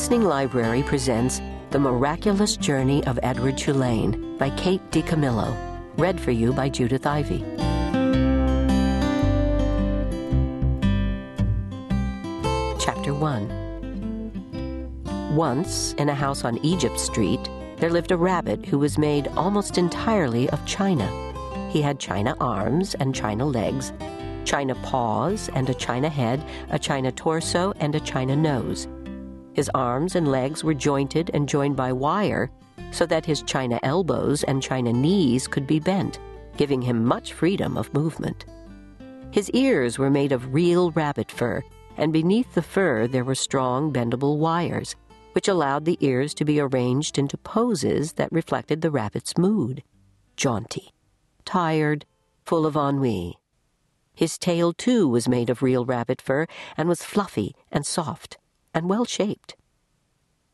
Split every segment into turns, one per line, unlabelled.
Listening Library presents The Miraculous Journey of Edward Tulane by Kate DiCamillo, read for you by Judith Ivey. Chapter 1 Once, in a house on Egypt Street, there lived a rabbit who was made almost entirely of china. He had china arms and china legs, china paws and a china head, a china torso, and a china nose. His arms and legs were jointed and joined by wire so that his china elbows and china knees could be bent, giving him much freedom of movement. His ears were made of real rabbit fur, and beneath the fur there were strong bendable wires, which allowed the ears to be arranged into poses that reflected the rabbit's mood jaunty, tired, full of ennui. His tail, too, was made of real rabbit fur and was fluffy and soft and well shaped.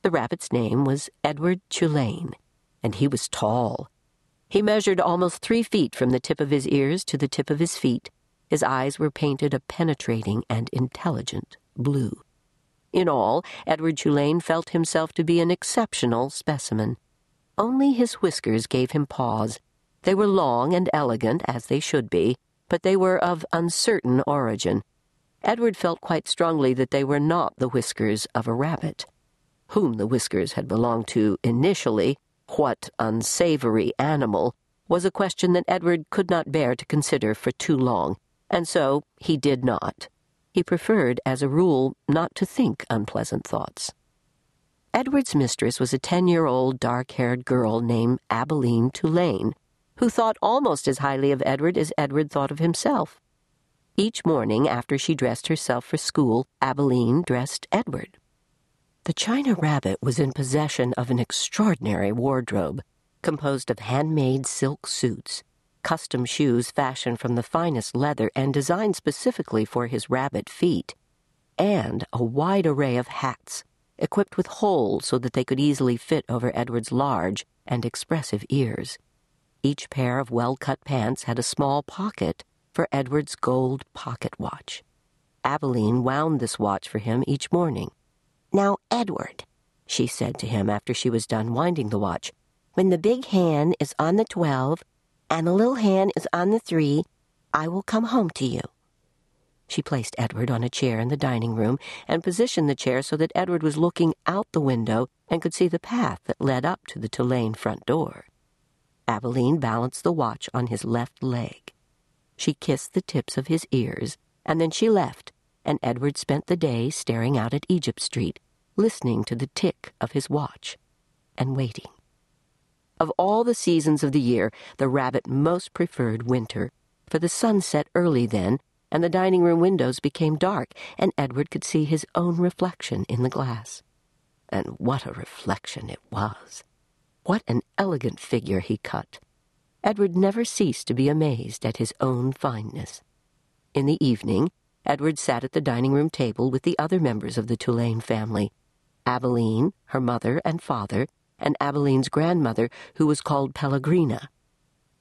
The rabbit's name was Edward Tulane, and he was tall. He measured almost three feet from the tip of his ears to the tip of his feet. His eyes were painted a penetrating and intelligent blue. In all, Edward Tulane felt himself to be an exceptional specimen. Only his whiskers gave him pause. They were long and elegant, as they should be, but they were of uncertain origin. Edward felt quite strongly that they were not the whiskers of a rabbit. Whom the whiskers had belonged to initially, what unsavory animal, was a question that Edward could not bear to consider for too long, and so he did not. He preferred, as a rule, not to think unpleasant thoughts. Edward's mistress was a ten year old dark haired girl named Abilene Tulane, who thought almost as highly of Edward as Edward thought of himself. Each morning, after she dressed herself for school, Abilene dressed Edward. The China Rabbit was in possession of an extraordinary wardrobe, composed of handmade silk suits, custom shoes fashioned from the finest leather and designed specifically for his rabbit feet, and a wide array of hats, equipped with holes so that they could easily fit over Edward's large and expressive ears. Each pair of well cut pants had a small pocket for Edward's gold pocket watch. Abilene wound this watch for him each morning. Now, Edward, she said to him after she was done winding the watch, when the big hand is on the twelve and the little hand is on the three, I will come home to you. She placed Edward on a chair in the dining room and positioned the chair so that Edward was looking out the window and could see the path that led up to the Tulane front door. Abilene balanced the watch on his left leg. She kissed the tips of his ears, and then she left, and Edward spent the day staring out at Egypt Street, listening to the tick of his watch, and waiting. Of all the seasons of the year, the rabbit most preferred winter, for the sun set early then, and the dining room windows became dark, and Edward could see his own reflection in the glass. And what a reflection it was! What an elegant figure he cut! Edward never ceased to be amazed at his own fineness. In the evening, Edward sat at the dining room table with the other members of the Tulane family Abilene, her mother and father, and Abilene's grandmother, who was called Pellegrina.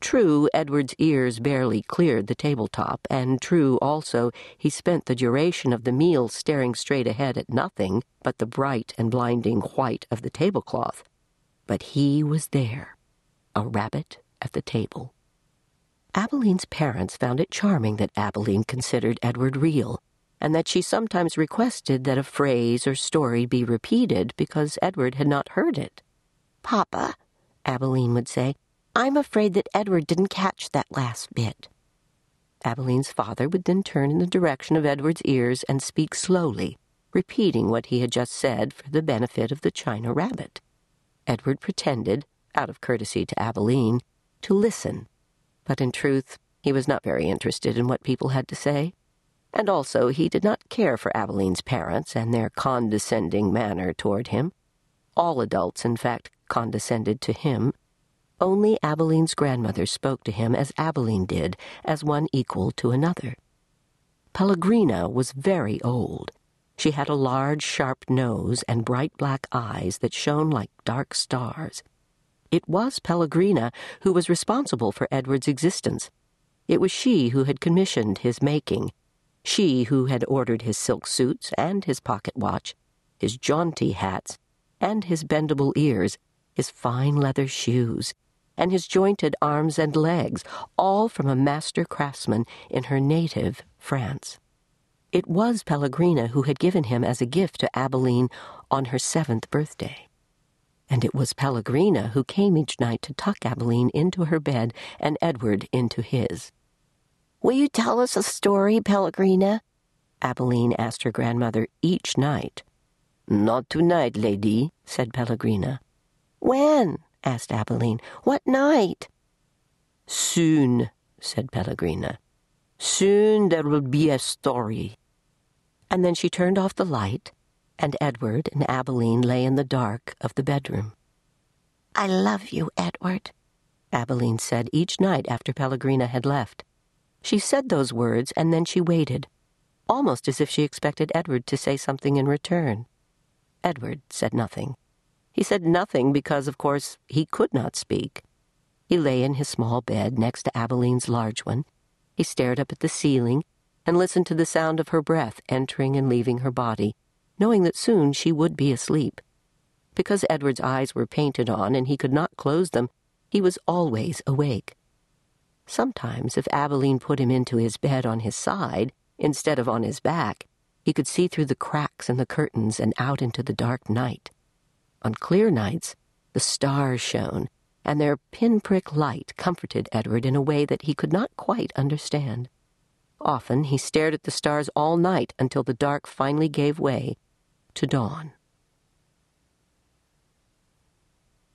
True, Edward's ears barely cleared the tabletop, and true also he spent the duration of the meal staring straight ahead at nothing but the bright and blinding white of the tablecloth. But he was there, a rabbit at the table. Abilene's parents found it charming that Abilene considered Edward real, and that she sometimes requested that a phrase or story be repeated because Edward had not heard it. Papa, Abilene would say, I'm afraid that Edward didn't catch that last bit. Abilene's father would then turn in the direction of Edward's ears and speak slowly, repeating what he had just said for the benefit of the china rabbit. Edward pretended, out of courtesy to Abilene, to listen, but in truth, he was not very interested in what people had to say. And also, he did not care for Abilene's parents and their condescending manner toward him. All adults, in fact, condescended to him. Only Abilene's grandmother spoke to him as Abilene did, as one equal to another. Pellegrina was very old. She had a large, sharp nose and bright black eyes that shone like dark stars. It was Pellegrina who was responsible for Edward's existence. It was she who had commissioned his making, she who had ordered his silk suits and his pocket watch, his jaunty hats, and his bendable ears, his fine leather shoes, and his jointed arms and legs, all from a master craftsman in her native France. It was Pellegrina who had given him as a gift to Abilene on her seventh birthday. And it was Pellegrina who came each night to tuck Abilene into her bed and Edward into his. Will you tell us a story, Pellegrina? Abilene asked her grandmother each night. Not tonight, lady, said Pellegrina. When? asked Abilene. What night? Soon, said Pellegrina. Soon there will be a story. And then she turned off the light, and Edward and Abilene lay in the dark of the bedroom. I love you, Edward, Abilene said each night after Pellegrina had left. She said those words, and then she waited, almost as if she expected Edward to say something in return. Edward said nothing. He said nothing because, of course, he could not speak. He lay in his small bed next to Abilene's large one. He stared up at the ceiling and listened to the sound of her breath entering and leaving her body, knowing that soon she would be asleep. Because Edward's eyes were painted on and he could not close them, he was always awake. Sometimes, if Abilene put him into his bed on his side instead of on his back, he could see through the cracks in the curtains and out into the dark night. On clear nights, the stars shone, and their pinprick light comforted Edward in a way that he could not quite understand. Often he stared at the stars all night until the dark finally gave way to dawn.